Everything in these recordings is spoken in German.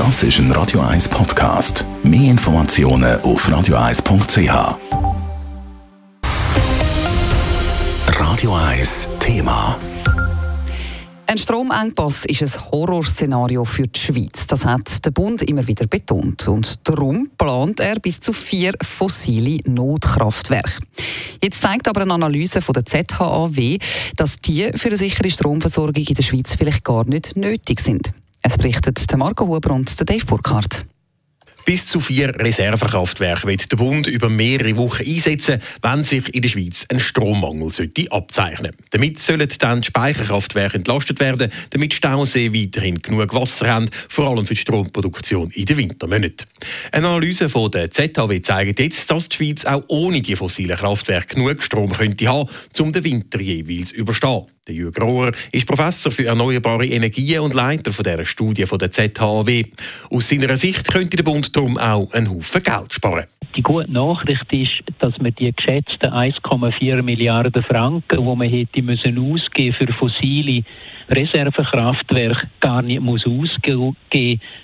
Das ist ein Radio 1 Podcast. Mehr Informationen auf radio1.ch. Radio 1 Thema. Ein Stromengpass ist ein Horrorszenario für die Schweiz. Das hat der Bund immer wieder betont. Und darum plant er bis zu vier fossile Notkraftwerke. Jetzt zeigt aber eine Analyse von der ZHAW, dass die für eine sichere Stromversorgung in der Schweiz vielleicht gar nicht nötig sind. Es berichtet Marco Huber und Dave Burkhardt. Bis zu vier Reservekraftwerke wird der Bund über mehrere Wochen einsetzen, wenn sich in der Schweiz ein Strommangel sollte abzeichnen Damit sollen dann Speicherkraftwerke entlastet werden, damit Stausee weiterhin genug Wasser haben, vor allem für die Stromproduktion in den Wintermonaten. Eine Analyse von der ZHW zeigt jetzt, dass die Schweiz auch ohne die fossilen Kraftwerke genug Strom könnte haben, um den Winter jeweils überstehen. Der Jürgen Rohr ist Professor für erneuerbare Energien und Leiter von dieser Studie von der ZHW. Aus seiner Sicht könnte der Bund darum auch einen Haufen Geld sparen. Die gute Nachricht ist, dass man die geschätzten 1,4 Milliarden Franken, die man hätte müssen ausgeben für fossile Reservekraftwerke, gar nicht muss ausgeben,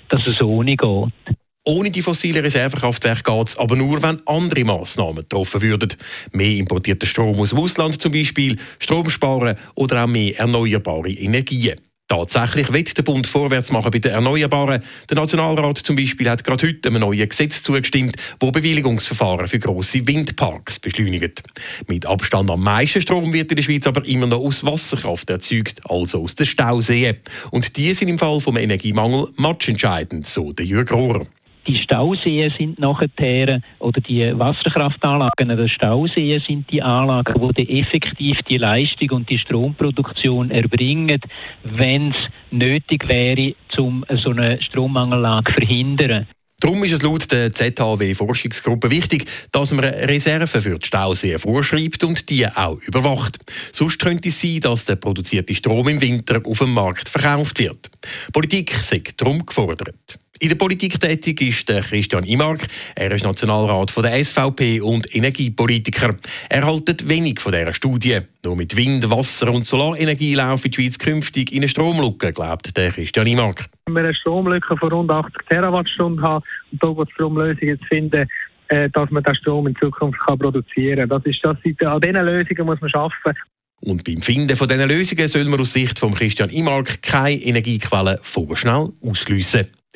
dass es ohne geht. Ohne die fossilen Reservekraftwerke geht es aber nur, wenn andere Massnahmen getroffen würden. Mehr importierter Strom aus dem Ausland zum Beispiel, Strom sparen oder auch mehr erneuerbare Energien. Tatsächlich wird der Bund vorwärts machen bei den Erneuerbaren. Der Nationalrat zum Beispiel hat gerade heute einem neuen Gesetz zugestimmt, wo Bewilligungsverfahren für grosse Windparks beschleunigt. Mit Abstand am meisten Strom wird in der Schweiz aber immer noch aus Wasserkraft erzeugt, also aus den Stauseen. Und die sind im Fall vom Energiemangel matchentscheidend, so der Jürg Rohrer. Die Stauseen sind nachher, oder die Wasserkraftanlagen der Stauseen sind die Anlagen, die effektiv die Leistung und die Stromproduktion erbringen, wenn es nötig wäre, um so eine Strommangellage zu verhindern. Darum ist es laut der ZHW-Forschungsgruppe wichtig, dass man Reserven für die Stauseen vorschreibt und die auch überwacht. Sonst könnte es sein, dass der produzierte Strom im Winter auf dem Markt verkauft wird. Politik sagt darum gefordert. In der Politik tätig ist der Christian Imark. Er ist Nationalrat von der SVP und Energiepolitiker. Er haltet wenig von dieser Studie. Nur mit Wind, Wasser und Solarenergie laufen die Schweiz künftig in eine Stromlücke, glaubt der Christian Imark. Wenn wir eine Stromlücke von rund 80 Terawattstunden haben und da geht es darum, Lösungen zu finden, äh, dass man den Strom in Zukunft kann produzieren kann. Das ist das, an diesen Lösungen muss man arbeiten. Und beim Finden von diesen Lösungen soll man aus Sicht von Christian Imark keine Energiequellen vorschnell ausschliessen.